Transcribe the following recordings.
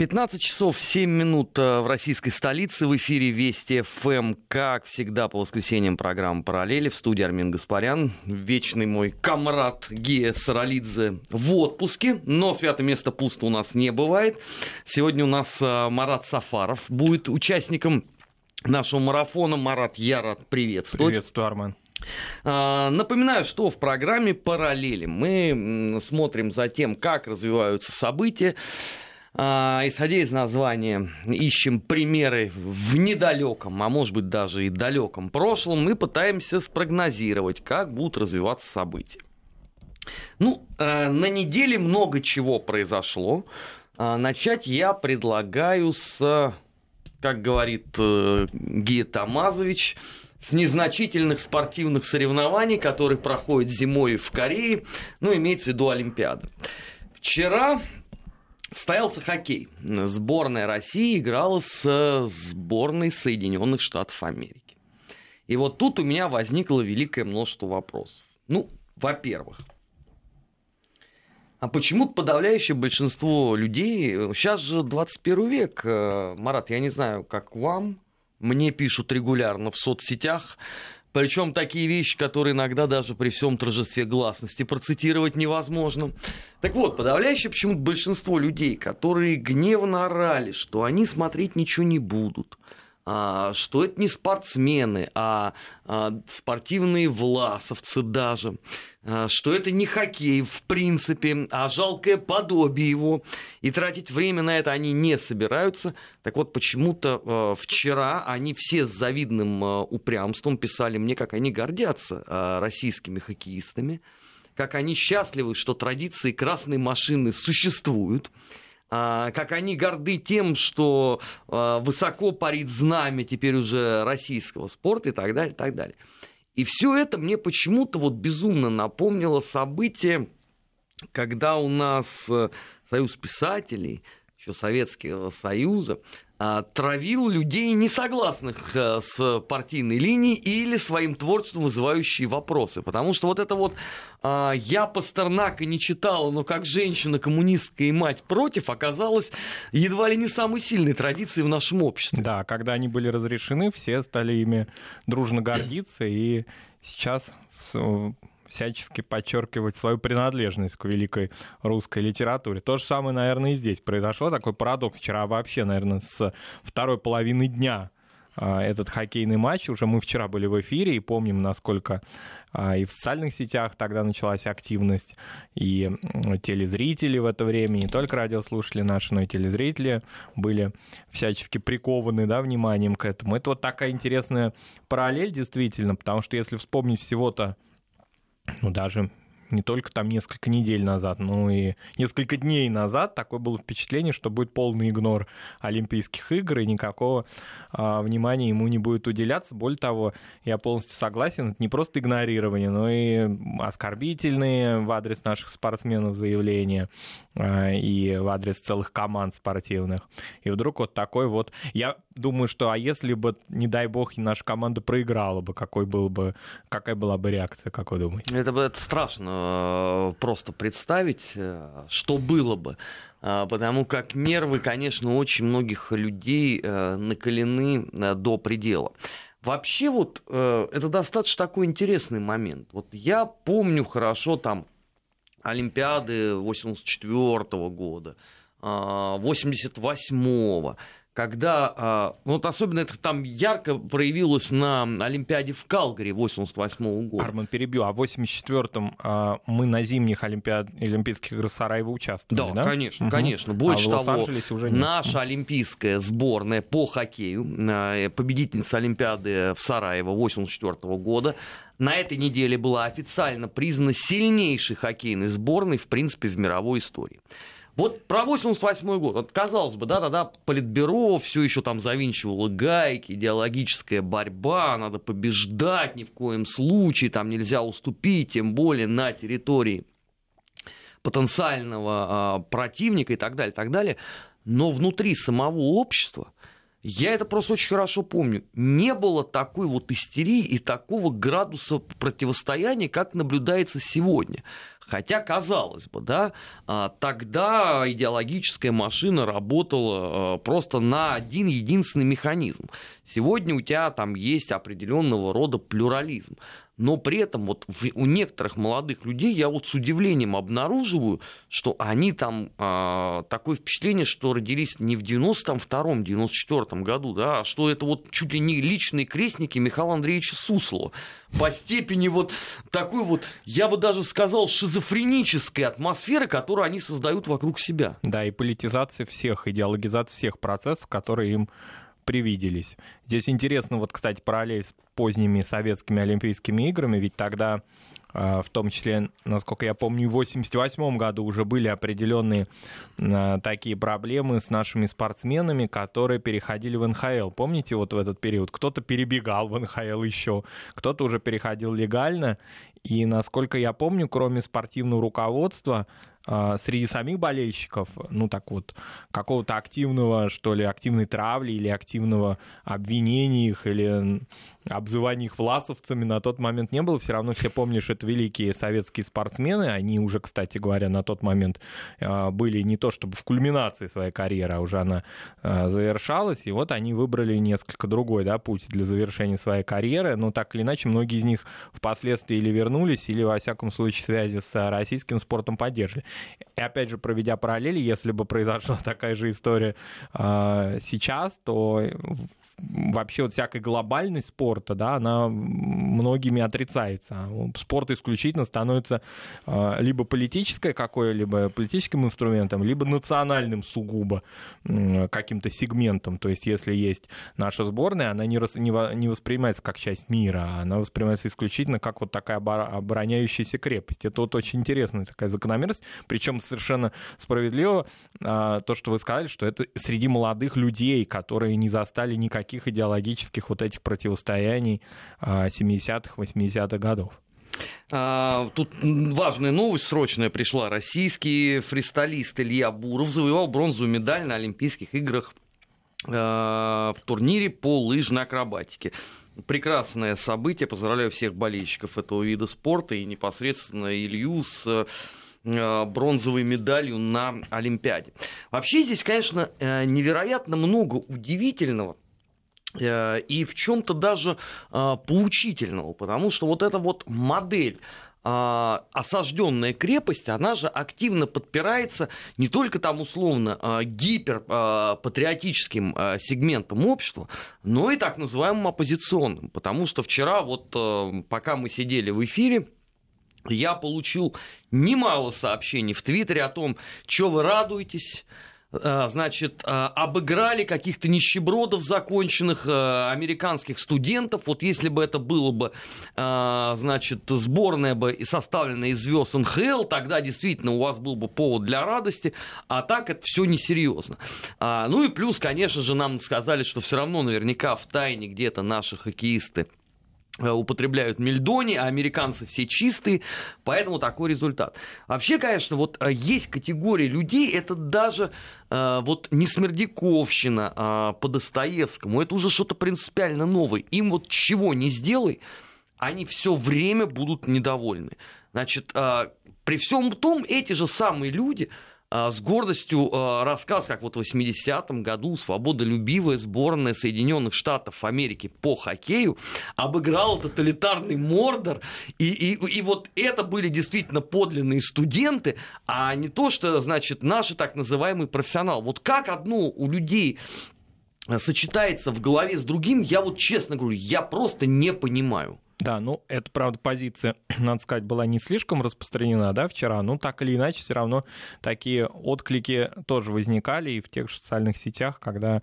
15 часов 7 минут э, в российской столице. В эфире Вести ФМ. Как всегда, по воскресеньям программа «Параллели». В студии Армин Гаспарян. Вечный мой комрад Гея Саралидзе в отпуске. Но святое место пусто у нас не бывает. Сегодня у нас э, Марат Сафаров будет участником нашего марафона. Марат, я рад приветствовать. Приветствую, Армен. А, напоминаю, что в программе «Параллели» мы смотрим за тем, как развиваются события, исходя из названия, ищем примеры в недалеком, а может быть даже и далеком прошлом, мы пытаемся спрогнозировать, как будут развиваться события. Ну, э, на неделе много чего произошло. А, начать я предлагаю с, как говорит э, Гия Тамазович, с незначительных спортивных соревнований, которые проходят зимой в Корее, ну, имеется в виду Олимпиада. Вчера Состоялся хоккей. Сборная России играла с сборной Соединенных Штатов Америки. И вот тут у меня возникло великое множество вопросов. Ну, во-первых, а почему подавляющее большинство людей... Сейчас же 21 век, э, Марат, я не знаю, как вам, мне пишут регулярно в соцсетях, причем такие вещи, которые иногда даже при всем торжестве гласности процитировать невозможно. Так вот, подавляющее почему-то большинство людей, которые гневно орали, что они смотреть ничего не будут, что это не спортсмены, а, а спортивные власовцы даже, а, что это не хоккей в принципе, а жалкое подобие его, и тратить время на это они не собираются. Так вот, почему-то вчера они все с завидным упрямством писали мне, как они гордятся российскими хоккеистами, как они счастливы, что традиции красной машины существуют, а, как они горды тем, что а, высоко парит знамя теперь уже российского спорта и так далее, и так далее. И все это мне почему-то вот безумно напомнило событие, когда у нас э, Союз писателей, еще Советского Союза, а, травил людей, не согласных э, с партийной линией или своим творчеством вызывающие вопросы. Потому что вот это вот а, «я Пастернака не читала, но как женщина коммунистка и мать против» оказалось едва ли не самой сильной традицией в нашем обществе. Да, когда они были разрешены, все стали ими дружно гордиться, и сейчас всячески подчеркивать свою принадлежность к великой русской литературе. То же самое, наверное, и здесь произошло. Такой парадокс. Вчера вообще, наверное, с второй половины дня а, этот хоккейный матч. Уже мы вчера были в эфире и помним, насколько а, и в социальных сетях тогда началась активность, и телезрители в это время, не только радиослушатели наши, но и телезрители были всячески прикованы да, вниманием к этому. Это вот такая интересная параллель действительно, потому что если вспомнить всего-то ну, даже не только там несколько недель назад, но и несколько дней назад такое было впечатление, что будет полный игнор Олимпийских игр, и никакого а, внимания ему не будет уделяться. Более того, я полностью согласен, это не просто игнорирование, но и оскорбительные в адрес наших спортсменов заявления а, и в адрес целых команд спортивных. И вдруг вот такой вот... Я думаю, что а если бы, не дай бог, наша команда проиграла бы, какой был бы, какая была бы реакция, как вы думаете? Это, это страшно Э, просто представить, э, что было бы. Э, потому как нервы, конечно, очень многих людей накалены до предела. Вообще вот это достаточно такой интересный момент. Вот я помню хорошо там Олимпиады 84 -го года, 88 -го когда, а, ну, вот особенно это там ярко проявилось на Олимпиаде в Калгари 88 года. Арман, перебью, а в 84-м а, мы на зимних Олимпиад... Олимпийских играх Сараева участвовали, да? Да, конечно, угу. конечно. Больше а того, уже нет. наша олимпийская сборная по хоккею, а, победительница Олимпиады в Сараево 84 года, на этой неделе была официально признана сильнейшей хоккейной сборной, в принципе, в мировой истории. Вот про 88 год, вот, казалось бы, да-да-да, Политбюро все еще там завинчивало гайки, идеологическая борьба, надо побеждать ни в коем случае, там нельзя уступить, тем более на территории потенциального а, противника и так далее, так далее. Но внутри самого общества я это просто очень хорошо помню. Не было такой вот истерии и такого градуса противостояния, как наблюдается сегодня. Хотя, казалось бы, да, а, тогда идеологическая машина работала а, просто на один единственный механизм. Сегодня у тебя там есть определенного рода плюрализм но при этом вот у некоторых молодых людей я вот с удивлением обнаруживаю, что они там э, такое впечатление, что родились не в 92-м, 94-м году, да, а что это вот чуть ли не личные крестники Михаила Андреевича Суслова. По степени вот такой вот, я бы даже сказал, шизофренической атмосферы, которую они создают вокруг себя. Да, и политизация всех, идеологизация всех процессов, которые им привиделись. Здесь интересно, вот, кстати, параллель поздними советскими Олимпийскими играми, ведь тогда а, в том числе, насколько я помню, в 1988 году уже были определенные а, такие проблемы с нашими спортсменами, которые переходили в НХЛ. Помните вот в этот период? Кто-то перебегал в НХЛ еще, кто-то уже переходил легально. И, насколько я помню, кроме спортивного руководства, среди самих болельщиков, ну так вот, какого-то активного, что ли, активной травли или активного обвинения их, или обзывания их власовцами на тот момент не было. Все равно все помнишь, это великие советские спортсмены. Они уже, кстати говоря, на тот момент а, были не то чтобы в кульминации своей карьеры, а уже она а, завершалась. И вот они выбрали несколько другой да, путь для завершения своей карьеры. Но так или иначе, многие из них впоследствии или вернулись, или, во всяком случае, связи с российским спортом поддерживали. И опять же, проведя параллели, если бы произошла такая же история э, сейчас, то вообще вот всякая глобальность спорта, да, она многими отрицается. Спорт исключительно становится э, либо политической какой-либо политическим инструментом, либо национальным сугубо каким-то сегментом. То есть если есть наша сборная, она не, рас, не, воспринимается как часть мира, а она воспринимается исключительно как вот такая обороняющаяся крепость. Это вот очень интересная такая закономерность, причем совершенно справедливо то, что вы сказали, что это среди молодых людей, которые не застали никаких таких идеологических вот этих противостояний 70-х, а, 80-х годов. А, тут важная новость срочная пришла. Российский фристайлист Илья Буров завоевал бронзовую медаль на Олимпийских играх а, в турнире по лыжной акробатике. Прекрасное событие. Поздравляю всех болельщиков этого вида спорта и непосредственно Илью с бронзовой медалью на Олимпиаде. Вообще здесь, конечно, э, невероятно много удивительного и в чем-то даже э, поучительного, потому что вот эта вот модель э, осажденная крепость, она же активно подпирается не только там условно гиперпатриотическим сегментом общества, но и так называемым оппозиционным. Потому что вчера, вот пока мы сидели в эфире, я получил немало сообщений в Твиттере о том, что вы радуетесь, Э, значит, э, обыграли каких-то нищебродов законченных э, американских студентов. Вот если бы это было бы, значит, сборная бы составленная из звезд НХЛ, тогда действительно у вас был бы повод для радости, а так это все несерьезно. Ну и плюс, конечно же, нам сказали, что все равно наверняка в тайне где-то наши хоккеисты Э, употребляют мельдони, а американцы все чистые, поэтому такой результат. Вообще, конечно, вот э, есть категория людей, это даже э, вот не Смердяковщина а по Достоевскому, это уже что-то принципиально новое. Им вот чего не сделай, они все время будут недовольны. Значит, при всем том, эти же самые люди, с гордостью а, рассказ, как вот в 80-м году свободолюбивая сборная Соединенных Штатов Америки по хоккею обыграла тоталитарный Мордор, и, и, и вот это были действительно подлинные студенты, а не то, что, значит, наши так называемые профессионалы. Вот как одно у людей сочетается в голове с другим, я вот честно говорю, я просто не понимаю. Да, ну, это, правда, позиция, надо сказать, была не слишком распространена, да, вчера, но так или иначе, все равно такие отклики тоже возникали и в тех же социальных сетях, когда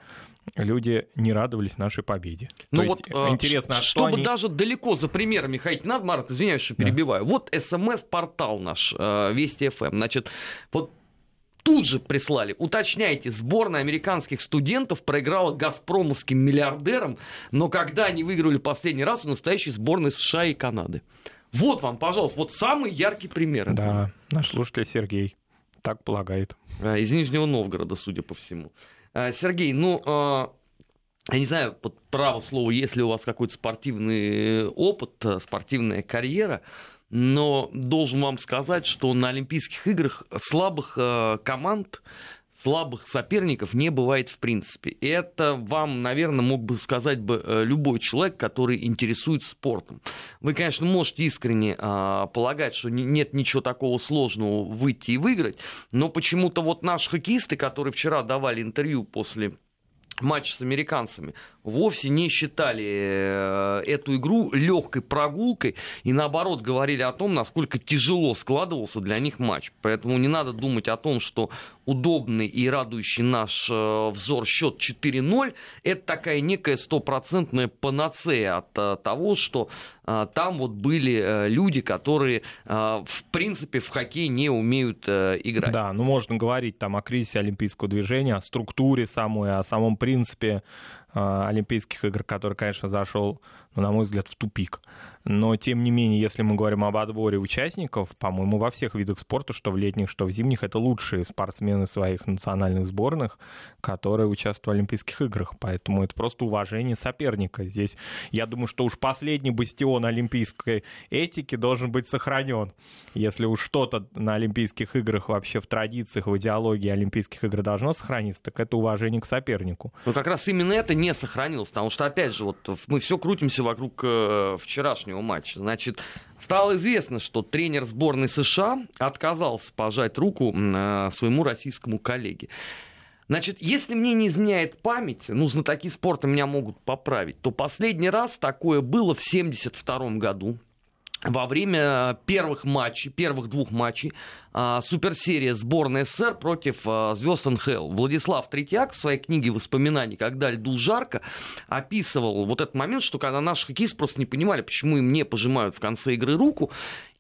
люди не радовались нашей победе. Ну То вот, есть, э, интересно, а чтобы они... даже далеко за примерами ходить надо, Марат, извиняюсь, что перебиваю. Да. Вот СМС-портал наш, э, Вести ФМ, значит, вот тут же прислали. Уточняйте, сборная американских студентов проиграла газпромовским миллиардерам, но когда они выиграли последний раз у настоящей сборной США и Канады. Вот вам, пожалуйста, вот самый яркий пример. Да, наш слушатель Сергей так полагает. А, из Нижнего Новгорода, судя по всему. А, Сергей, ну, а, я не знаю, под право слова, если у вас какой-то спортивный опыт, спортивная карьера, но должен вам сказать, что на Олимпийских играх слабых э, команд слабых соперников не бывает в принципе. И это вам, наверное, мог бы сказать бы э, любой человек, который интересуется спортом. Вы, конечно, можете искренне а, полагать, что не, нет ничего такого сложного выйти и выиграть, но почему-то вот наши хоккеисты, которые вчера давали интервью после матча с американцами, вовсе не считали э, эту игру легкой прогулкой и наоборот говорили о том, насколько тяжело складывался для них матч. Поэтому не надо думать о том, что удобный и радующий наш э, взор счет 4-0 это такая некая стопроцентная панацея от э, того, что там вот были люди, которые в принципе в хоккей не умеют играть. Да, ну можно говорить там о кризисе олимпийского движения, о структуре самой, о самом принципе Олимпийских игр, который, конечно, зашел, ну, на мой взгляд, в тупик. Но, тем не менее, если мы говорим об отборе участников, по-моему, во всех видах спорта, что в летних, что в зимних, это лучшие спортсмены своих национальных сборных, которые участвуют в Олимпийских играх. Поэтому это просто уважение соперника. Здесь, я думаю, что уж последний бастион олимпийской этики должен быть сохранен. Если уж что-то на Олимпийских играх вообще в традициях, в идеологии Олимпийских игр должно сохраниться, так это уважение к сопернику. Ну, как раз именно это не сохранилось, потому что, опять же, вот мы все крутимся вокруг э, вчерашнего матча. Значит, стало известно, что тренер сборной США отказался пожать руку э, своему российскому коллеге. Значит, если мне не изменяет память, ну, знатоки спорта меня могут поправить, то последний раз такое было в 1972 году во время первых матчей, первых двух матчей а, суперсерия сборной СССР против а, звезд НХЛ. Владислав Третьяк в своей книге воспоминаний «Когда льду жарко» описывал вот этот момент, что когда наши хоккеисты просто не понимали, почему им не пожимают в конце игры руку,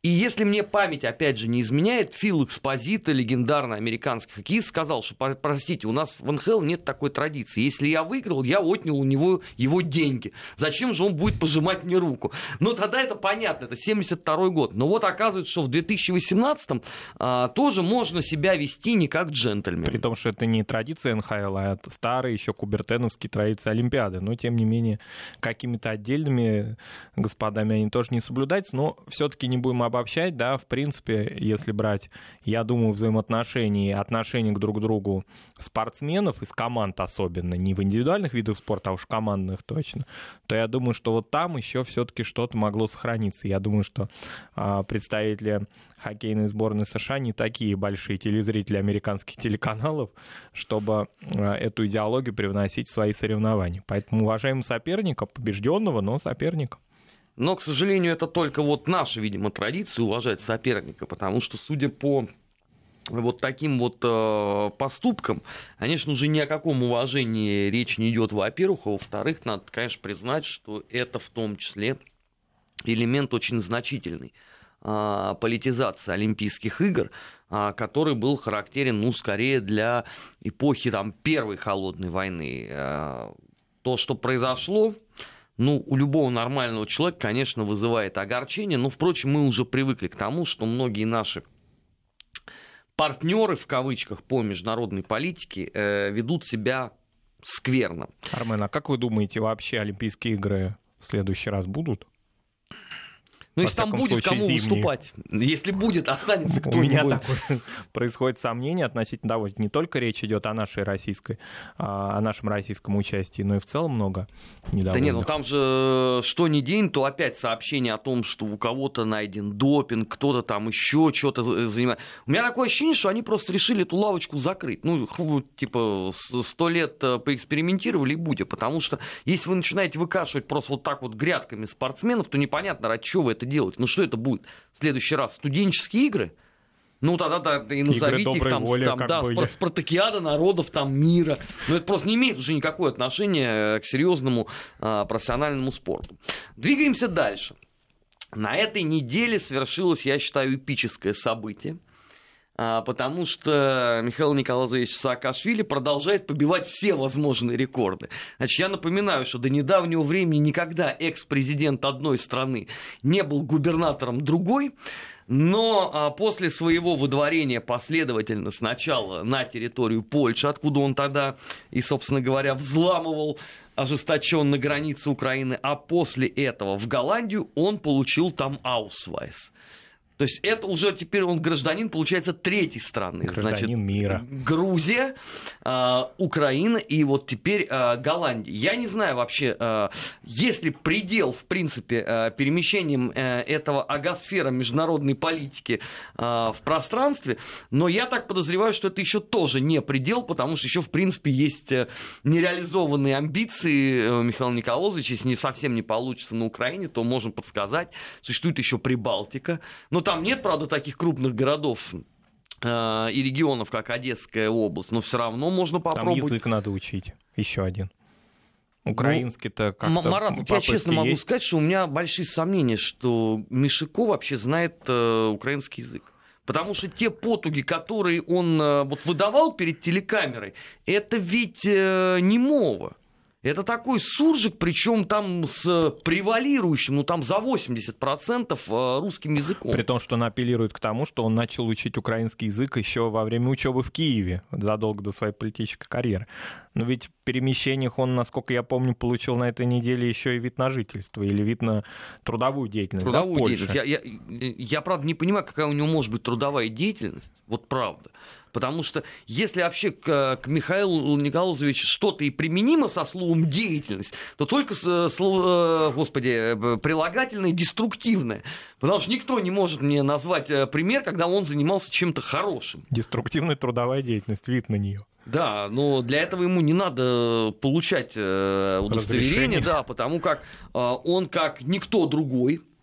и если мне память, опять же, не изменяет, Фил Экспозита, легендарный американский хоккеист, сказал, что, простите, у нас в НХЛ нет такой традиции. Если я выиграл, я отнял у него его деньги. Зачем же он будет пожимать мне руку? Ну, тогда это понятно, это 72 год. Но вот оказывается, что в 2018 а, тоже можно себя вести не как джентльмен. При том, что это не традиция НХЛ, а старые еще кубертеновские традиции Олимпиады. Но, тем не менее, какими-то отдельными господами они тоже не соблюдаются. Но все-таки не будем обобщать, да, в принципе, если брать, я думаю, взаимоотношения, отношения к друг другу спортсменов из команд особенно, не в индивидуальных видах спорта, а уж командных точно, то я думаю, что вот там еще все-таки что-то могло сохраниться. Я думаю, что а, представители хоккейной сборной США не такие большие телезрители американских телеканалов, чтобы а, эту идеологию привносить в свои соревнования. Поэтому уважаем соперника, побежденного, но соперника. Но, к сожалению, это только вот наша, видимо, традиция уважать соперника, потому что, судя по вот таким вот э, поступкам, конечно, уже ни о каком уважении речь не идет, во-первых, а во-вторых, надо, конечно, признать, что это в том числе элемент очень значительный э, политизации Олимпийских игр, э, который был характерен, ну, скорее для эпохи там, Первой холодной войны. Э, то, что произошло, ну, у любого нормального человека, конечно, вызывает огорчение, но, впрочем, мы уже привыкли к тому, что многие наши партнеры, в кавычках, по международной политике э, ведут себя скверно. Армен, а как вы думаете, вообще Олимпийские игры в следующий раз будут? Ну, если там будет случае, кому зимний. выступать. Если будет, останется кто-нибудь. У меня такое происходит сомнение относительно того, не только речь идет о нашей российской, а, о нашем российском участии, но и в целом много недовольных. Да нет, ну там же что ни день, то опять сообщение о том, что у кого-то найден допинг, кто-то там еще что-то занимает. У меня такое ощущение, что они просто решили эту лавочку закрыть. Ну, типа, сто лет э, поэкспериментировали и будет. Потому что если вы начинаете выкашивать просто вот так вот грядками спортсменов, то непонятно, ради чего вы это делать. Ну что это будет в следующий раз? Студенческие игры? Ну, тогда да, и назовите их там, воли, там да, были. спартакиада народов там мира. Но это просто не имеет уже никакое отношения к серьезному а, профессиональному спорту. Двигаемся дальше. На этой неделе свершилось, я считаю, эпическое событие. А, потому что Михаил Николаевич Саакашвили продолжает побивать все возможные рекорды. Значит, я напоминаю, что до недавнего времени никогда экс-президент одной страны не был губернатором другой, но а, после своего выдворения последовательно сначала на территорию Польши, откуда он тогда и, собственно говоря, взламывал ожесточенно границы Украины, а после этого в Голландию он получил там аусвайс. То есть это уже теперь он гражданин, получается, третьей страны. Гражданин Значит, мира. Грузия, э, Украина и вот теперь э, Голландия. Я не знаю вообще, э, есть ли предел, в принципе, э, перемещением э, этого Агасфера международной политики э, в пространстве, но я так подозреваю, что это еще тоже не предел, потому что еще, в принципе, есть нереализованные амбиции Михаила Николаевича. Если не совсем не получится на Украине, то можем подсказать. Существует еще Прибалтика. Но там нет, правда, таких крупных городов э, и регионов, как Одесская область, но все равно можно попробовать. Там язык надо учить, еще один. Украинский-то ну, как-то Марат, я честно есть. могу сказать, что у меня большие сомнения, что Мишико вообще знает э, украинский язык. Потому что те потуги, которые он э, вот выдавал перед телекамерой, это ведь э, не мова. Это такой суржик, причем там с превалирующим, ну там за 80% э, русским языком. При том, что он апеллирует к тому, что он начал учить украинский язык еще во время учебы в Киеве, задолго до своей политической карьеры. Но ведь в перемещениях он, насколько я помню, получил на этой неделе еще и вид на жительство или вид на трудовую деятельность. Трудовую да, деятельность. Я, я, я, правда, не понимаю, какая у него может быть трудовая деятельность. Вот правда. Потому что если вообще к, к Михаилу Николаевичу что-то и применимо со словом деятельность, то только слово, э, господи, э, прилагательное деструктивное. Потому что никто не может мне назвать э, пример, когда он занимался чем-то хорошим. Деструктивная трудовая деятельность, вид на нее. Да, но для этого ему не надо получать удостоверение, да, потому как он как никто другой Э,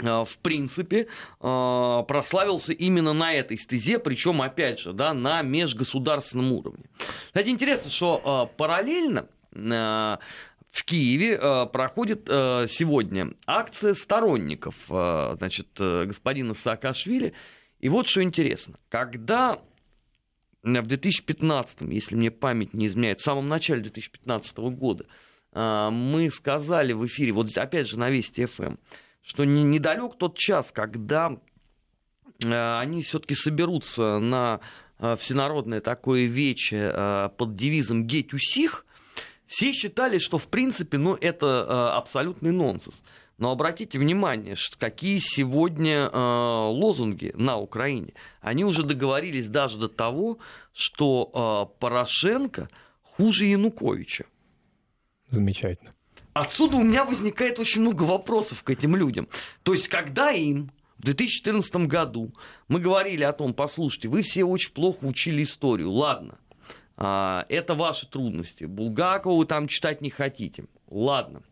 в принципе, э, прославился именно на этой стезе, причем, опять же, да, на межгосударственном уровне. Кстати, интересно, что э, параллельно в Киеве проходит сегодня акция сторонников значит, господина Саакашвили. И вот что интересно. Когда в 2015, если мне память не изменяет, в самом начале 2015 года мы сказали в эфире, вот опять же на Вести ФМ, что не, недалек тот час, когда э, они все-таки соберутся на э, всенародное такое вече э, под девизом «Геть усих», все считали, что, в принципе, ну, это абсолютный нонсенс. Но обратите внимание, что какие сегодня лозунги на Украине. Они уже договорились даже до того, что Порошенко хуже Януковича. Замечательно. Отсюда у меня возникает очень много вопросов к этим людям. То есть, когда им в 2014 году мы говорили о том, послушайте, вы все очень плохо учили историю, ладно, а, это ваши трудности, Булгакова вы там читать не хотите, ладно,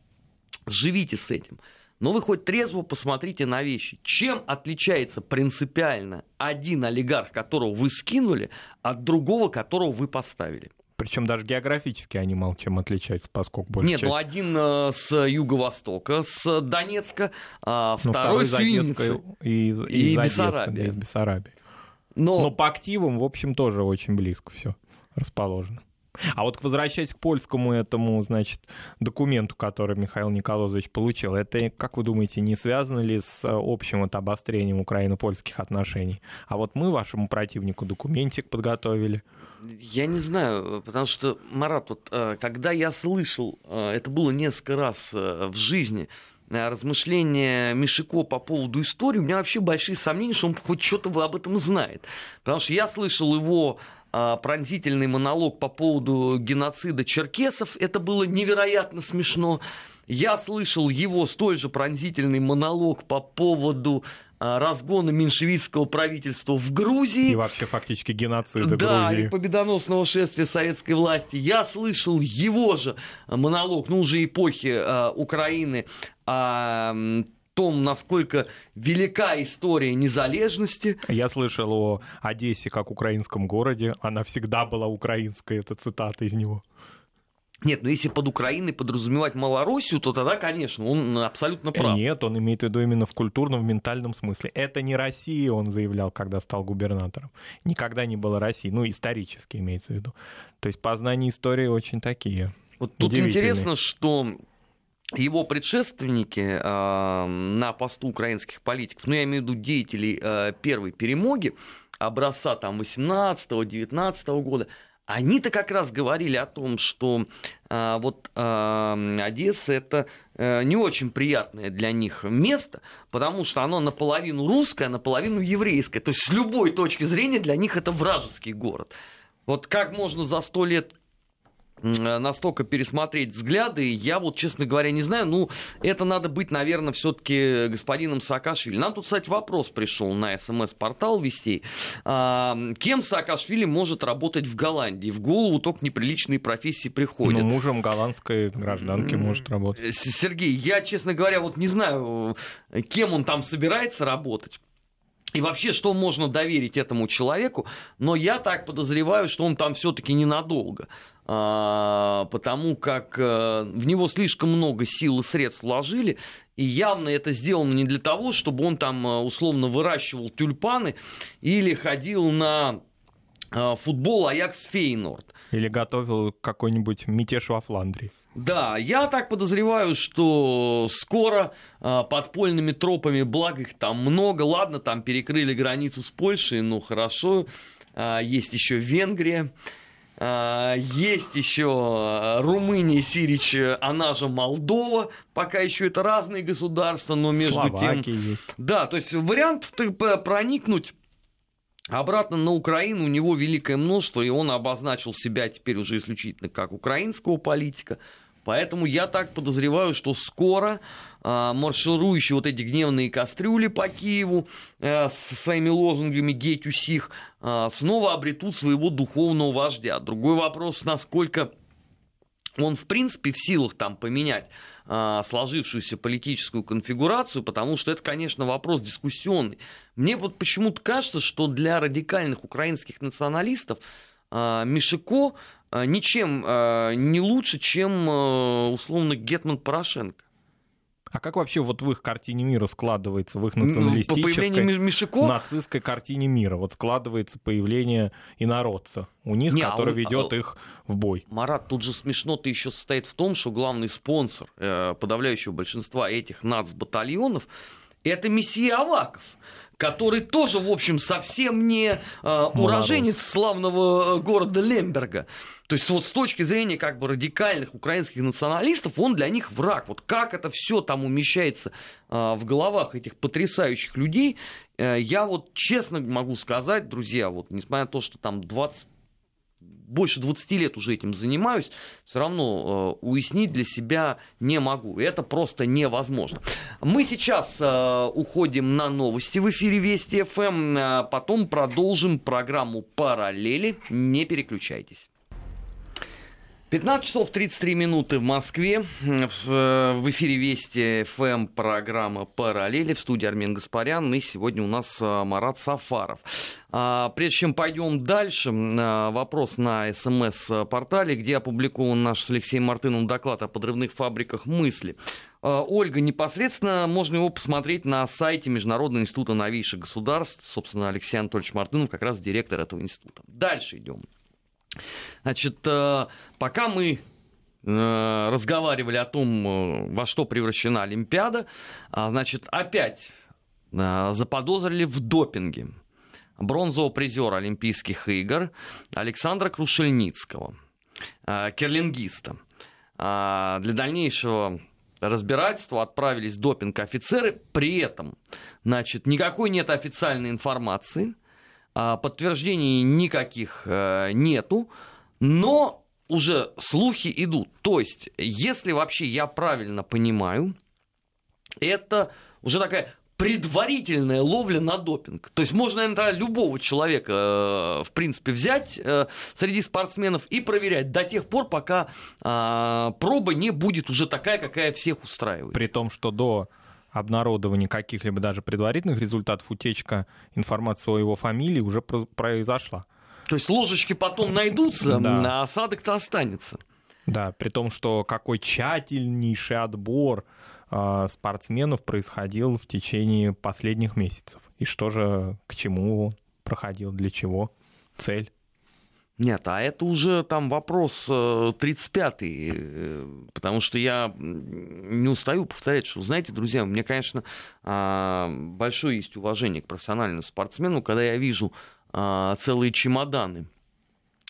живите с этим. Но вы хоть трезво посмотрите на вещи. Чем отличается принципиально один олигарх, которого вы скинули, от другого, которого вы поставили? Причем даже географически они мало чем отличаются, поскольку больше Нет, ну, часть... ну один э, с юго-востока, с Донецка, а ну, второй, второй с Винницы. И, и, и Бессарабии. Да, из Бессарабии. Но... Но по активам, в общем, тоже очень близко все расположено. А вот возвращаясь к польскому этому, значит, документу, который Михаил Николаевич получил, это, как вы думаете, не связано ли с общим вот обострением украино-польских отношений? А вот мы вашему противнику документик подготовили. Я не знаю, потому что, Марат, вот, э, когда я слышал, э, это было несколько раз э, в жизни, размышления Мишико по поводу истории, у меня вообще большие сомнения, что он хоть что-то об этом знает. Потому что я слышал его пронзительный монолог по поводу геноцида черкесов, это было невероятно смешно. Я слышал его столь же пронзительный монолог по поводу а, разгона меньшевистского правительства в Грузии. И вообще фактически геноцида да, Грузии. и победоносного шествия советской власти. Я слышал его же монолог, ну уже эпохи э, Украины, о том, насколько велика история незалежности. Я слышал о Одессе как украинском городе. Она всегда была украинской, это цитата из него. Нет, но если под Украиной подразумевать Малороссию, то тогда, конечно, он абсолютно Э, прав. Нет, он имеет в виду именно в культурном, в ментальном смысле. Это не Россия, он заявлял, когда стал губернатором. Никогда не было России. Ну, исторически имеется в виду. То есть познания истории очень такие. Вот тут интересно, что его предшественники э, на посту украинских политиков, ну, я имею в виду деятелей э, первой перемоги, образца там 18-19 года, они-то как раз говорили о том, что э, вот э, Одесса это э, не очень приятное для них место, потому что оно наполовину русское, наполовину еврейское. То есть с любой точки зрения для них это вражеский город. Вот как можно за сто лет настолько пересмотреть взгляды, я вот, честно говоря, не знаю. Ну, это надо быть, наверное, все-таки господином Саакашвили. Нам тут, кстати, вопрос пришел на смс-портал вестей. А, кем Саакашвили может работать в Голландии? В голову только неприличные профессии приходят. Ну, мужем голландской гражданки может работать. Сергей, я, честно говоря, вот не знаю, кем он там собирается работать. И вообще, что можно доверить этому человеку, но я так подозреваю, что он там все-таки ненадолго, потому как э, в него слишком много сил и средств вложили, и явно это сделано не для того, чтобы он там э, условно выращивал тюльпаны или ходил на э, футбол Аякс Фейнорд. Или готовил какой-нибудь мятеж во Фландрии. Да, я так подозреваю, что скоро а, подпольными тропами, благо их там много, ладно, там перекрыли границу с Польшей, ну хорошо, А, есть еще Венгрия, а, есть еще а, Румыния, Сирич, она же Молдова, пока еще это разные государства, но между тем... Словакия есть. Да, то есть вариантов проникнуть обратно на Украину у него великое множество, и он обозначил себя теперь уже исключительно как украинского политика. Поэтому я так подозреваю, что скоро а, марширующие вот эти гневные кастрюли по Киеву а, со своими лозунгами «Геть усих» а, снова обретут своего духовного вождя. Другой вопрос, насколько он, в принципе, в силах там поменять сложившуюся политическую конфигурацию, потому что это, конечно, вопрос дискуссионный. Мне вот почему-то кажется, что для радикальных украинских националистов а, Мишико ничем не лучше, чем, а, условно, Гетман Порошенко. А как вообще вот в их картине мира складывается, в их Ну, По националистической, Мишико... нацистской картине мира, вот складывается появление инородца у них, Не, а который он- ведет а- их в бой. Марат, тут же смешно-то еще состоит в том, что главный спонсор э, подавляющего большинства этих нацбатальонов это месье Аваков, который тоже, в общем, совсем не э, уроженец славного э, города Лемберга. То есть вот с точки зрения как бы радикальных украинских националистов, он для них враг. Вот как это все там умещается э, в головах этих потрясающих людей, э, я вот честно могу сказать, друзья, вот несмотря на то, что там 20 больше 20 лет уже этим занимаюсь, все равно э, уяснить для себя не могу. Это просто невозможно. Мы сейчас э, уходим на новости в эфире Вести ФМ, э, потом продолжим программу «Параллели». Не переключайтесь. 15 часов 33 минуты в Москве. В, э, в эфире Вести ФМ программа «Параллели». В студии Армен Гаспарян. И сегодня у нас э, Марат Сафаров. А, Прежде чем пойдем дальше, э, вопрос на СМС-портале, где опубликован наш с Алексеем Мартыновым доклад о подрывных фабриках мысли. Э, Ольга, непосредственно можно его посмотреть на сайте Международного института новейших государств. Собственно, Алексей Анатольевич Мартынов как раз директор этого института. Дальше идем. Значит, э, пока мы э, разговаривали о том, э, во что превращена Олимпиада, а, значит, опять заподозрили в допинге бронзового призера Олимпийских игр Александра Крушельницкого, керлингиста. Для дальнейшего разбирательства отправились допинг-офицеры, при этом, значит, никакой нет официальной информации, подтверждений никаких э, нету, но уже слухи идут. То есть, если вообще я правильно понимаю, это уже такая предварительная ловля на допинг. То есть можно, наверное, любого человека, э, в принципе, взять э, среди спортсменов и проверять до тех пор, пока э, проба не будет уже такая, какая всех устраивает. При том, что до обнародования каких-либо даже предварительных результатов утечка информации о его фамилии уже про- произошла. То есть ложечки потом найдутся, Да. а осадок-то останется. Да, при том, что какой тщательнейший отбор э, спортсменов происходил в течение последних месяцев. И что же, к чему он проходил, для чего, цель? Нет, а это уже там вопрос 35-й, э, э, потому что я не устаю повторять, что, знаете, друзья, у меня, конечно, а, большое есть уважение к профессиональному спортсмену, когда я вижу а, целые чемоданы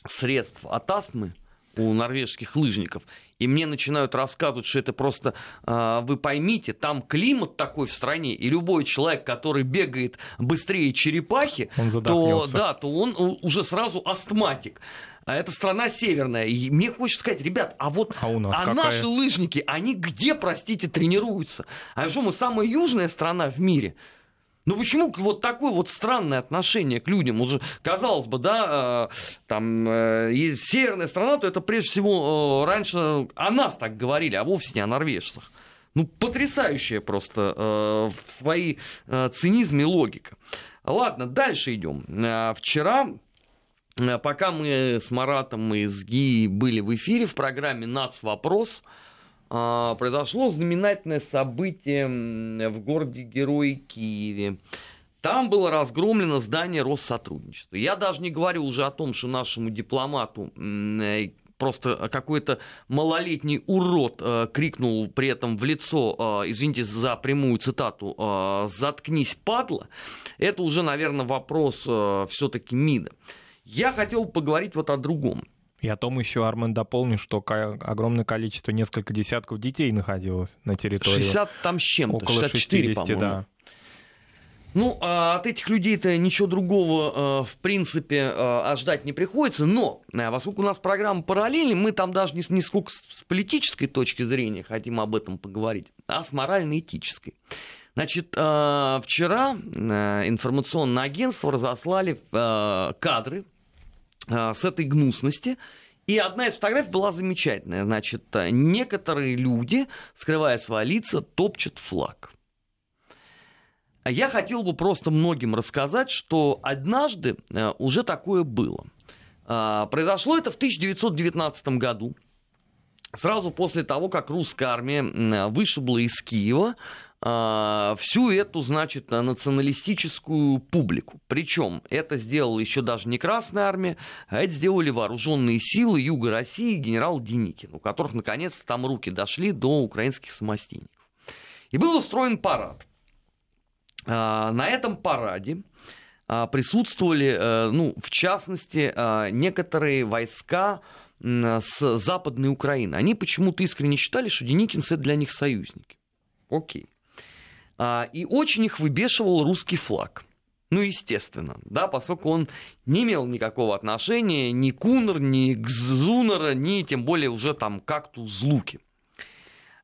средств от астмы, у норвежских лыжников. И мне начинают рассказывать, что это просто, э, вы поймите, там климат такой в стране, и любой человек, который бегает быстрее черепахи, то, да, то он уже сразу астматик. А это страна северная. И мне хочется сказать, ребят, а вот а, у нас а наши лыжники, они где, простите, тренируются? А что мы самая южная страна в мире? Ну почему вот такое вот странное отношение к людям? Уже, казалось бы, да, э, там э, северная страна, то это прежде всего э, раньше о нас так говорили, а вовсе не о норвежцах. Ну, потрясающая просто э, в своей э, цинизме логика. Ладно, дальше идем. Э, вчера э, Пока мы с Маратом и с Ги были в эфире в программе «Нац. Вопрос», произошло знаменательное событие в городе Герой Киеве. Там было разгромлено здание Россотрудничества. Я даже не говорю уже о том, что нашему дипломату э, просто какой-то малолетний урод э, крикнул при этом в лицо, э, извините за прямую цитату, э, «заткнись, падла», это уже, наверное, вопрос э, все-таки МИДа. Я хотел поговорить вот о другом. И о том еще, Армен, дополню, что огромное количество, несколько десятков детей находилось на территории. 60 там с чем-то, Около 64, 60, по-моему. да. Ну, а от этих людей-то ничего другого, э, в принципе, ожидать э, не приходится. Но, э, поскольку у нас программа параллельная, мы там даже не, не сколько с политической точки зрения хотим об этом поговорить, а с морально-этической. Значит, вчера информационное агентство разослали кадры с этой гнусности. И одна из фотографий была замечательная. Значит, некоторые люди, скрывая свои лица, топчут флаг. Я хотел бы просто многим рассказать, что однажды э, уже такое было. А, произошло это в 1919 году, сразу после того, как русская армия вышибла из Киева а, всю эту, значит, националистическую публику. Причем это сделала еще даже не Красная Армия, а это сделали вооруженные силы Юга России генерал Деникин, у которых наконец-то там руки дошли до украинских самостейников. И был устроен парад. А, на этом параде а, присутствовали, э, ну, в частности, некоторые войска с Западной Украины. Они почему-то искренне считали, что Деникин это для них союзники. Окей. А, и очень их выбешивал русский флаг. Ну, естественно, да, поскольку он не имел никакого отношения ни к Унр, ни к Зунера, ни тем более уже там как-то Злуки.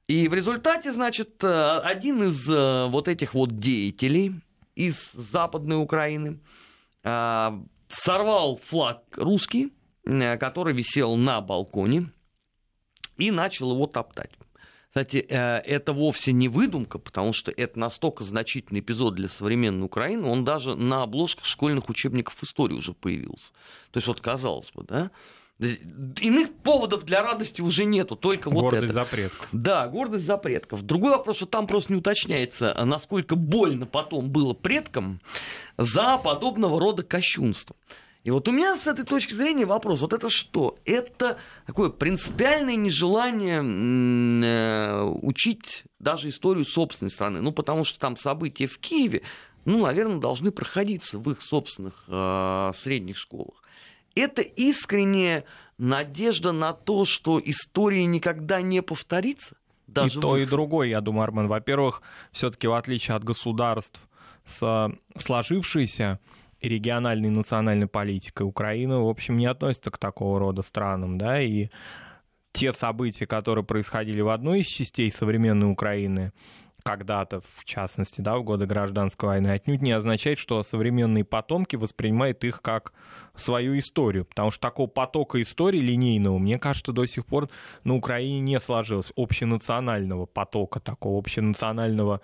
И в результате, значит, э, один из э, вот этих вот деятелей из Западной Украины э, сорвал флаг русский, который висел на балконе, и начал его топтать. Кстати, э, это вовсе не выдумка, потому что это настолько значительный эпизод для современной Украины, он даже на обложках школьных учебников истории уже появился. То есть вот казалось бы, да? Иных поводов для радости уже нету, только вот гордость это. за предков. Да, гордость за предков. Другой вопрос, что там просто не уточняется, насколько больно потом было предкам за подобного рода кощунство. И вот у меня с этой точки зрения вопрос, вот это что? Это такое принципиальное нежелание э, учить даже историю собственной страны. Ну, потому что там события в Киеве, ну, наверное, должны проходиться в их собственных э, средних школах. Это искренняя надежда на то, что история никогда не повторится. Даже и то, и другое, я думаю, Армен. Во-первых, все-таки в отличие от государств, с сложившейся и региональной и национальной политикой Украина, в общем, не относится к такого рода странам, да, и те события, которые происходили в одной из частей современной Украины, когда-то, в частности, да, в годы гражданской войны, отнюдь не означает, что современные потомки воспринимают их как свою историю. Потому что такого потока истории линейного, мне кажется, до сих пор на Украине не сложилось общенационального потока, такого общенационального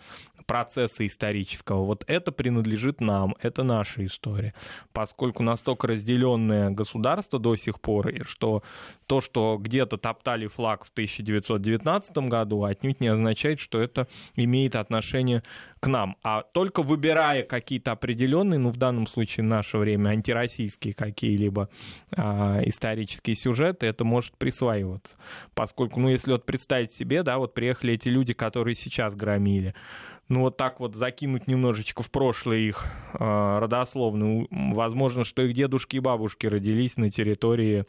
процесса исторического. Вот это принадлежит нам, это наша история. Поскольку настолько разделенное государство до сих пор, что то, что где-то топтали флаг в 1919 году, отнюдь не означает, что это имеет отношение к нам. А только выбирая какие-то определенные, ну в данном случае в наше время антироссийские какие-либо а, исторические сюжеты, это может присваиваться. Поскольку, ну если вот представить себе, да, вот приехали эти люди, которые сейчас громили, ну вот так вот закинуть немножечко в прошлое их э, родословную, возможно, что их дедушки и бабушки родились на территории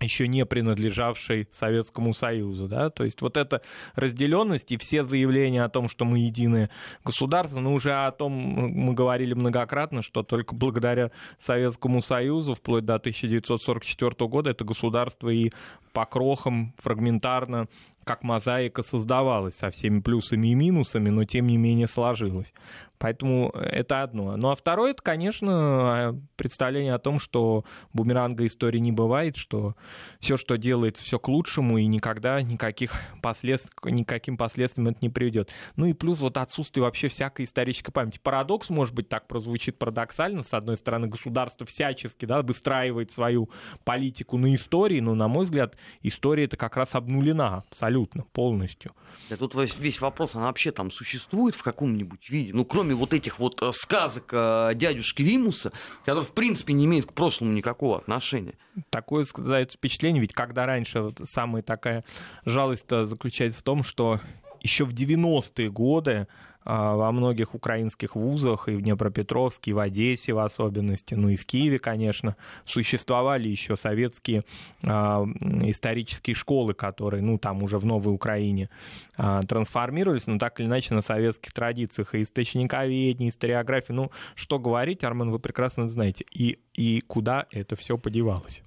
еще не принадлежавшей Советскому Союзу, да, то есть вот эта разделенность и все заявления о том, что мы единое государство, ну уже о том мы говорили многократно, что только благодаря Советскому Союзу вплоть до 1944 года это государство и по крохам фрагментарно как мозаика создавалась со всеми плюсами и минусами, но тем не менее сложилась. Поэтому это одно. Ну а второе, это, конечно, представление о том, что бумеранга истории не бывает, что все, что делается, все к лучшему, и никогда никаких последств, никаким последствиям это не приведет. Ну и плюс вот отсутствие вообще всякой исторической памяти. Парадокс, может быть, так прозвучит парадоксально. С одной стороны, государство всячески да, выстраивает свою политику на истории, но, на мой взгляд, история это как раз обнулена абсолютно, полностью. Да тут весь вопрос, она вообще там существует в каком-нибудь виде? Ну, кроме вот этих вот э, сказок э, дядюшки Римуса, которые, в принципе, не имеют к прошлому никакого отношения. Такое создается впечатление, ведь когда раньше вот самая такая жалость заключается в том, что еще в 90-е годы во многих украинских вузах, и в Днепропетровске, и в Одессе в особенности, ну и в Киеве, конечно, существовали еще советские а, исторические школы, которые, ну, там уже в Новой Украине а, трансформировались, но так или иначе на советских традициях и источниковедение, историографии, ну, что говорить, Армен, вы прекрасно знаете, и, и куда это все подевалось.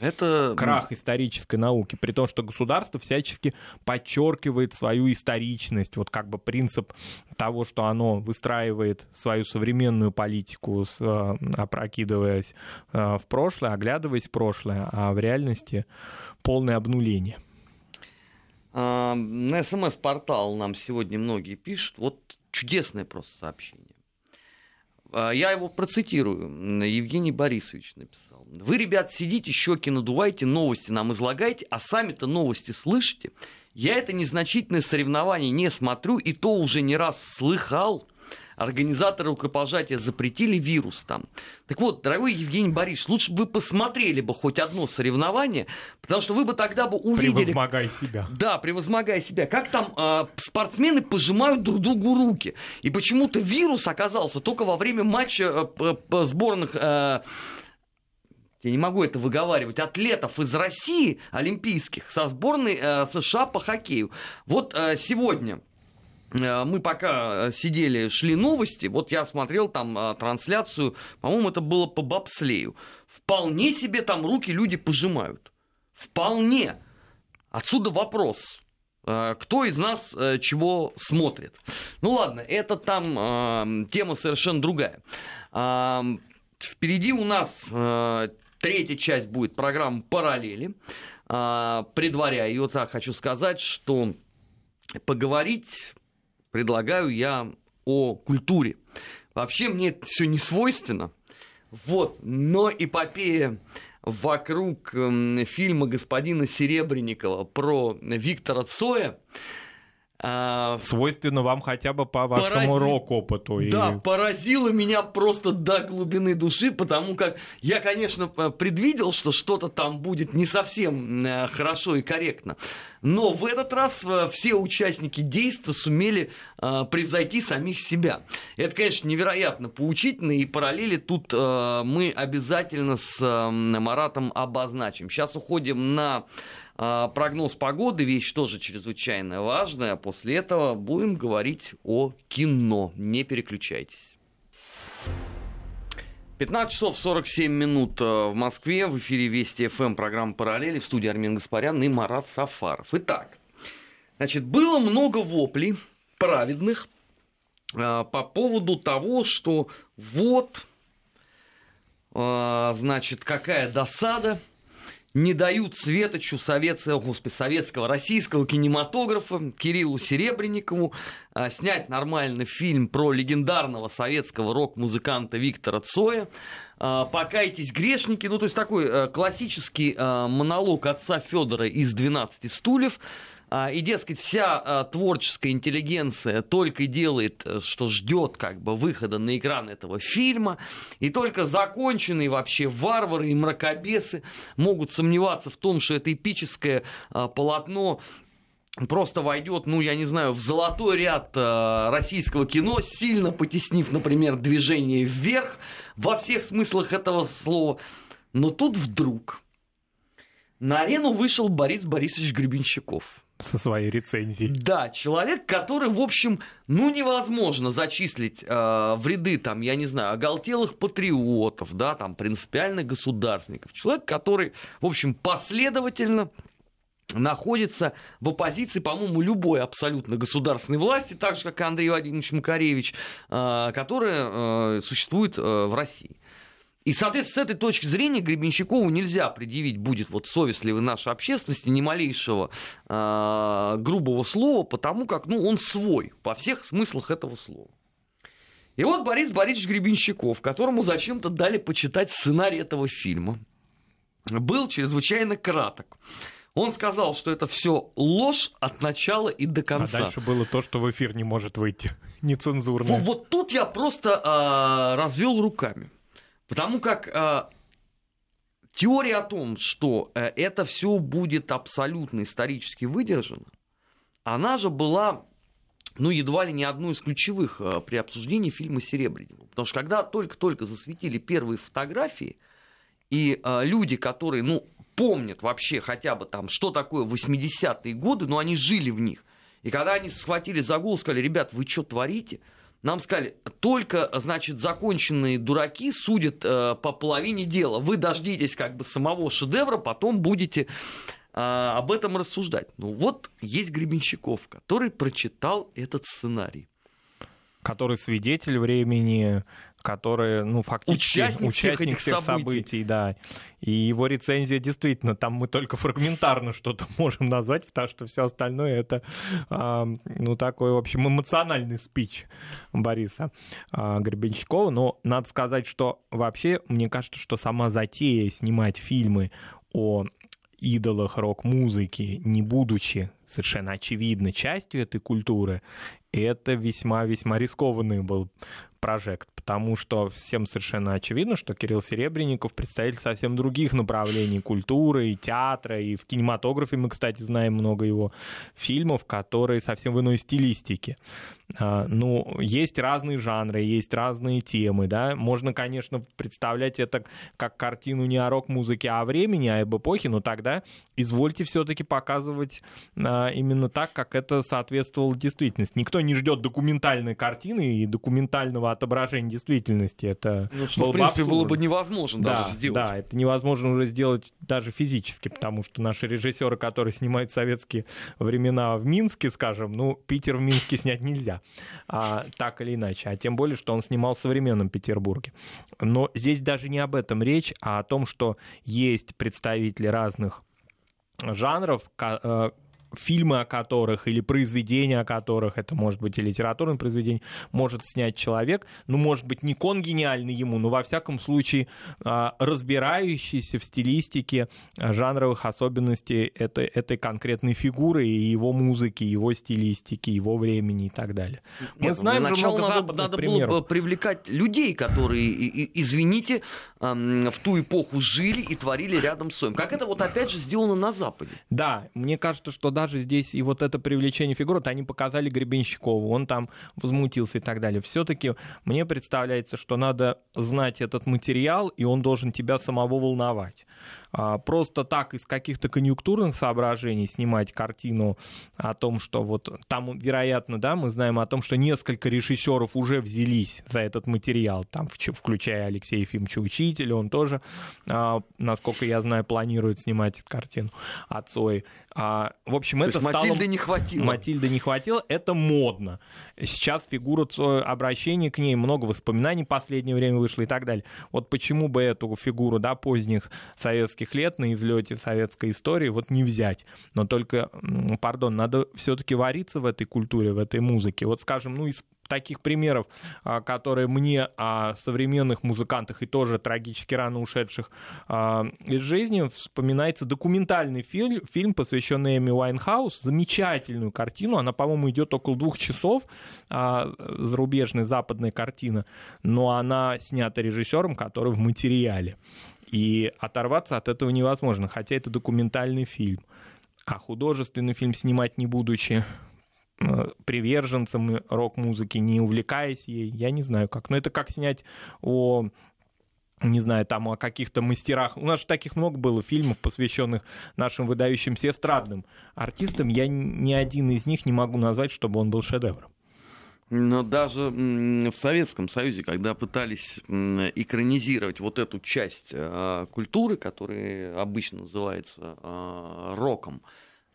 Это... Крах исторической науки, при том, что государство всячески подчеркивает свою историчность, вот как бы принцип того, что оно выстраивает свою современную политику, э, опрокидываясь э, в прошлое, оглядываясь в прошлое, а в реальности полное обнуление. А, на СМС-портал нам сегодня многие пишут, вот чудесное просто сообщение. А, я его процитирую. Евгений Борисович написал. Вы, ребят, сидите, щеки надуваете, новости нам излагаете, а сами-то новости слышите. Я это незначительное соревнование не смотрю, и то уже не раз слыхал организаторы рукопожатия запретили вирус там. Так вот, дорогой Евгений Борисович, лучше бы вы посмотрели бы хоть одно соревнование, потому что вы бы тогда бы увидели... Превозмогая себя. Да, превозмогая себя. Как там э, спортсмены пожимают друг другу руки. И почему-то вирус оказался только во время матча э, сборных... Э, я не могу это выговаривать, атлетов из России, олимпийских, со сборной э, США по хоккею. Вот э, сегодня Э, мы пока э, сидели, шли новости, вот я смотрел там э, трансляцию, по-моему, это было по бобслею. Вполне себе там руки люди пожимают. Вполне. Отсюда вопрос. Кто из нас чего смотрит? Ну ладно, это там тема совершенно другая. Впереди у нас третья часть будет программы «Параллели». Предваряя ее, так хочу сказать, что поговорить предлагаю я о культуре. Вообще мне это все не свойственно. Вот, но эпопея вокруг э, фильма господина Серебренникова про Виктора Цоя а, Свойственно вам хотя бы по вашему порази... рок-опыту. Да, и... поразило меня просто до глубины души, потому как я, конечно, предвидел, что что-то там будет не совсем э, хорошо и корректно. Но в этот раз э, все участники действия сумели э, превзойти самих себя. Это, конечно, невероятно поучительно, и параллели тут мы обязательно с Маратом обозначим. Сейчас уходим на прогноз погоды, вещь тоже чрезвычайно важная. После этого будем говорить о кино. Не переключайтесь. 15 часов 47 минут э, в Москве. В эфире Вести ФМ программа «Параллели». В студии Армин Гаспарян и Марат Сафаров. Итак, значит, было много воплей праведных э, по поводу того, что вот, э, значит, какая досада – не дают светочу советского, господи, советского, российского кинематографа Кириллу Серебренникову а, снять нормальный фильм про легендарного советского рок-музыканта Виктора Цоя. А, «Покайтесь, грешники». Ну, то есть такой а, классический а, монолог отца Федора из «12 стульев», и, дескать, вся а, творческая интеллигенция только делает, э, что ждет как бы выхода на экран этого фильма, и только законченные вообще варвары и мракобесы могут сомневаться в том, что это эпическое а, полотно просто войдет, ну, я не знаю, в золотой ряд э, российского кино, сильно потеснив, например, движение вверх во всех смыслах этого слова. Но тут вдруг на арену вышел Борис Борисович Гребенщиков со своей рецензией. Да, человек, который, в общем, ну невозможно зачислить э, в ряды, там, я не знаю, оголтелых патриотов, да, там, принципиальных государственников. Человек, который, в общем, последовательно находится в оппозиции, по-моему, любой абсолютно государственной власти, так же, как и Андрей Владимирович Макаревич, э, которая э, существует э, в России. И, соответственно, с этой точки зрения Гребенщикову нельзя предъявить будет вот совестливой нашей общественности ни малейшего э, грубого слова, потому как ну, он свой по всех смыслах этого слова. И вот Борис Борисович Гребенщиков, которому зачем-то дали почитать сценарий этого фильма, был чрезвычайно краток. Он сказал, что это все ложь от начала и до конца. А дальше было то, что в эфир не может выйти. Нецензурно. Вот, вот тут я просто э, развел руками. Потому как э, теория о том, что э, это все будет абсолютно исторически выдержано, она же была, ну, едва ли не одной из ключевых э, при обсуждении фильма Серебренникова. Потому что когда только-только засветили первые фотографии, и э, люди, которые, ну, помнят вообще хотя бы там, что такое 80-е годы, но они жили в них. И когда они схватили за голову, сказали, ребят, вы что творите? Нам сказали, только, значит, законченные дураки судят э, по половине дела. Вы дождитесь как бы самого шедевра, потом будете э, об этом рассуждать. Ну вот есть Гребенщиков, который прочитал этот сценарий. Который свидетель времени, который, ну, фактически участник, участник всех этих событий. событий, да. И его рецензия действительно, там мы только фрагментарно что-то можем назвать, потому что все остальное это, э, ну, такой, в общем, эмоциональный спич Бориса э, Гребенщикова. Но надо сказать, что вообще, мне кажется, что сама затея снимать фильмы о идолах рок-музыки, не будучи совершенно очевидно частью этой культуры, это весьма-весьма рискованный был прожект, потому что всем совершенно очевидно, что Кирилл Серебренников представитель совсем других направлений культуры и театра, и в кинематографе мы, кстати, знаем много его фильмов, которые совсем в иной стилистике. А, ну, есть разные жанры, есть разные темы, да, можно, конечно, представлять это как картину не о рок-музыке, а о времени, а об эпохе, но тогда извольте все-таки показывать а, именно так, как это соответствовало действительности. Никто не ждет документальной картины и документального отображения действительности. Это ну, что, в принципе, было бы невозможно да, даже сделать. Да, это невозможно уже сделать даже физически, потому что наши режиссеры, которые снимают советские времена в Минске, скажем, ну, Питер в Минске снять нельзя, а, так или иначе. А тем более, что он снимал в современном Петербурге. Но здесь даже не об этом речь, а о том, что есть представители разных жанров, э, фильмы о которых или произведения о которых, это может быть и литературное произведение, может снять человек, ну, может быть, не конгениальный ему, но, во всяком случае, а, разбирающийся в стилистике жанровых особенностей этой, этой конкретной фигуры и его музыки, его стилистики, его времени и так далее. Мы Нет, знаем же много надо, надо примеров. было бы привлекать людей, которые, извините, в ту эпоху жили и творили рядом с Соем. Как это вот опять же сделано на Западе. Да, мне кажется, что даже здесь и вот это привлечение фигур, они показали Гребенщикову, он там возмутился и так далее. Все-таки мне представляется, что надо знать этот материал, и он должен тебя самого волновать. А, просто так из каких-то конъюнктурных соображений снимать картину о том, что вот там, вероятно, да, мы знаем о том, что несколько режиссеров уже взялись за этот материал, там, включая Алексея Ефимовича Учителя, он тоже, а, насколько я знаю, планирует снимать эту картину от Цои. А, в общем, То это стало... Матильды не хватило. Матильды не хватило, это модно. Сейчас фигура Цои, обращение к ней, много воспоминаний в последнее время вышло и так далее. Вот почему бы эту фигуру, да, поздних советских советских лет, на излете советской истории, вот не взять. Но только, пардон, надо все-таки вариться в этой культуре, в этой музыке. Вот, скажем, ну, из таких примеров, а, которые мне о современных музыкантах и тоже трагически рано ушедших а, из жизни, вспоминается документальный фильм, фильм посвященный Эми Уайнхаус, замечательную картину, она, по-моему, идет около двух часов, а, зарубежная западная картина, но она снята режиссером, который в материале. И оторваться от этого невозможно, хотя это документальный фильм. А художественный фильм снимать не будучи, Э, приверженцем рок-музыки, не увлекаясь ей, я не знаю как. Но это как снять о не знаю, там о каких-то мастерах. У нас же таких много было фильмов, посвященных нашим выдающимся эстрадным артистам. Я ни один из них не могу назвать, чтобы он был шедевром. Но даже в Советском Союзе, когда пытались экранизировать вот эту часть э, культуры, которая обычно называется э, роком,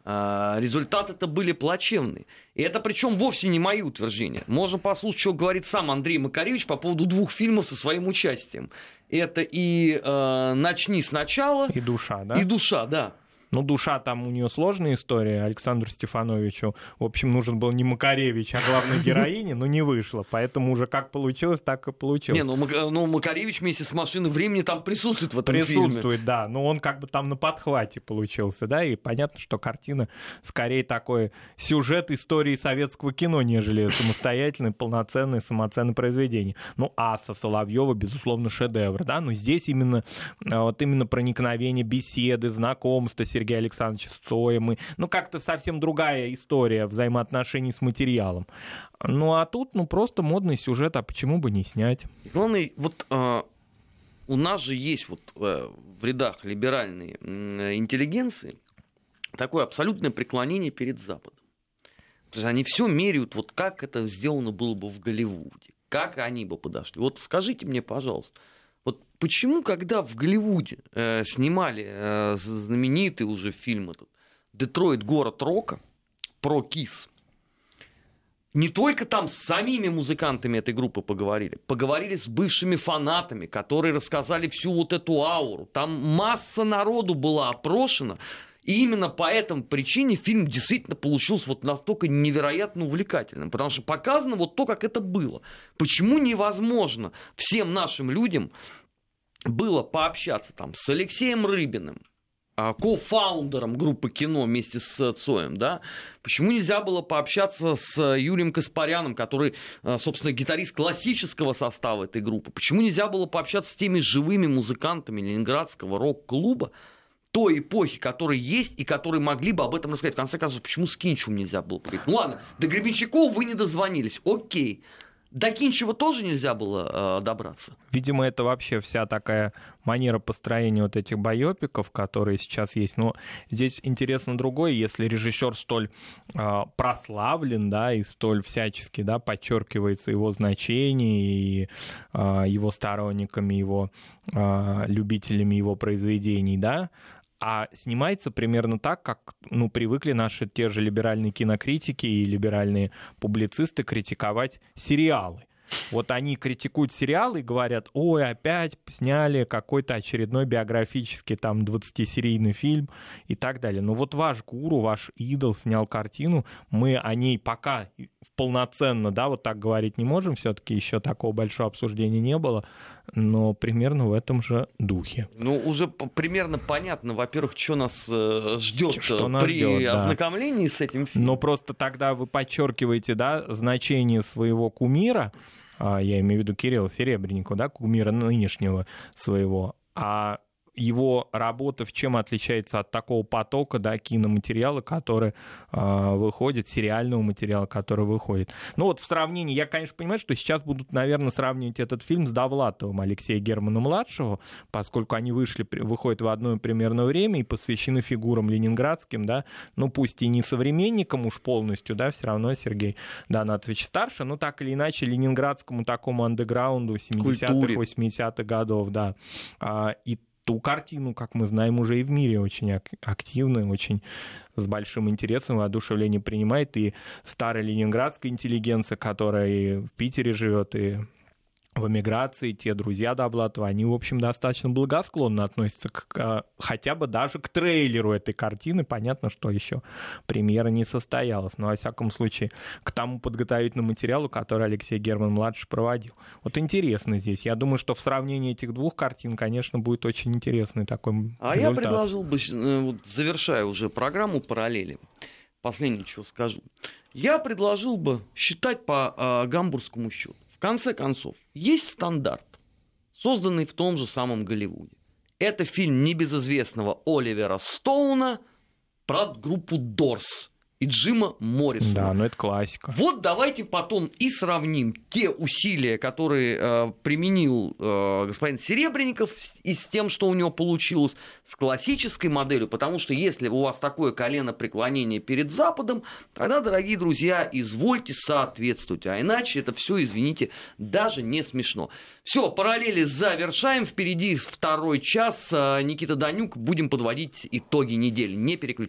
а, результаты это были плачевные. И это причем вовсе не мои утверждения. Можно послушать, что говорит сам Андрей Макаревич по поводу двух фильмов со своим участием. Это и э, «Начни сначала». И «Душа», да? И «Душа», да. Ну, душа там у нее сложная история. Александру Стефановичу, в общем, нужен был не Макаревич, а главная героиня, но не вышло. Поэтому уже как получилось, так и получилось. Не, ну, ну Макаревич вместе с машиной времени там присутствует в этом присутствует, фильме. да. Но он как бы там на подхвате получился, да. И понятно, что картина скорее такой сюжет истории советского кино, нежели самостоятельное, полноценное, самоценное произведение. Ну, Аса Соловьева, безусловно, шедевр, да. Но здесь именно вот именно проникновение беседы, знакомства, Сергея Александровича Цоем. И, ну, как-то совсем другая история взаимоотношений с материалом. Ну, а тут, ну, просто модный сюжет, а почему бы не снять? Главное, вот э, у нас же есть вот э, в рядах либеральной интеллигенции такое абсолютное преклонение перед Западом. То есть они все меряют, вот как это сделано было бы в Голливуде, как они бы подошли. Вот скажите мне, пожалуйста, вот почему, когда в Голливуде э, снимали э, знаменитый уже фильм этот «Детройт. Город рока» про Кис, не только там с самими музыкантами этой группы поговорили, поговорили с бывшими фанатами, которые рассказали всю вот эту ауру. Там масса народу была опрошена, и именно по этой причине фильм действительно получился вот настолько невероятно увлекательным, потому что показано вот то, как это было. Почему невозможно всем нашим людям было пообщаться там с Алексеем Рыбиным, а, кофаундером группы кино вместе с Цоем, да, почему нельзя было пообщаться с Юрием Каспаряном, который, а, собственно, гитарист классического состава этой группы, почему нельзя было пообщаться с теми живыми музыкантами Ленинградского рок-клуба, той эпохи, которые есть и которые могли бы об этом рассказать. В конце концов, почему с Кинчевым нельзя было поговорить? Ну ладно, до Гребенщикова вы не дозвонились, окей. До Кинчева тоже нельзя было э, добраться. Видимо, это вообще вся такая манера построения вот этих байопиков, которые сейчас есть. Но здесь интересно другое, если режиссер столь э, прославлен, да, и столь всячески, да, подчеркивается его значение и э, его сторонниками, его э, любителями его произведений, да, а снимается примерно так, как ну, привыкли наши те же либеральные кинокритики и либеральные публицисты критиковать сериалы. Вот они критикуют сериалы и говорят, ой, опять сняли какой-то очередной биографический там 20-серийный фильм и так далее. Но вот ваш гуру, ваш идол снял картину, мы о ней пока полноценно, да, вот так говорить не можем, все-таки еще такого большого обсуждения не было, но примерно в этом же духе. Ну, уже примерно понятно, во-первых, что нас э, ждет что нас при ждет, да. ознакомлении с этим фильмом. Но просто тогда вы подчеркиваете, да, значение своего кумира, я имею в виду Кирилла Серебренникова, да, кумира нынешнего своего, а его работа в чем отличается от такого потока да, киноматериала, который э, выходит, сериального материала, который выходит. Ну вот в сравнении, я, конечно, понимаю, что сейчас будут, наверное, сравнивать этот фильм с Довлатовым Алексея Германа-младшего, поскольку они вышли, выходят в одно примерно время и посвящены фигурам ленинградским, да, ну пусть и не современникам уж полностью, да, все равно Сергей Донатович старше, но так или иначе ленинградскому такому андеграунду 70-х, 80-х годов, да. А, и ту картину, как мы знаем, уже и в мире очень активно, очень с большим интересом и воодушевлением принимает и старая ленинградская интеллигенция, которая и в Питере живет, и в эмиграции, те друзья Довлатова, они, в общем, достаточно благосклонно относятся к, хотя бы даже к трейлеру этой картины. Понятно, что еще премьера не состоялась, но, во всяком случае, к тому подготовительному материалу, который Алексей Герман-младший проводил. Вот интересно здесь. Я думаю, что в сравнении этих двух картин, конечно, будет очень интересный такой А результат. я предложил бы, э, вот, завершая уже программу параллели, последнее, чего скажу. Я предложил бы считать по э, гамбургскому счету конце концов, есть стандарт, созданный в том же самом Голливуде. Это фильм небезызвестного Оливера Стоуна про группу Дорс и Джима Моррисона. Да, ну это классика. Вот давайте потом и сравним те усилия, которые э, применил э, господин Серебренников и с тем, что у него получилось, с классической моделью, потому что если у вас такое колено преклонения перед Западом, тогда, дорогие друзья, извольте соответствовать, а иначе это все, извините, даже не смешно. Все, параллели завершаем, впереди второй час, Никита Данюк, будем подводить итоги недели, не переключайтесь.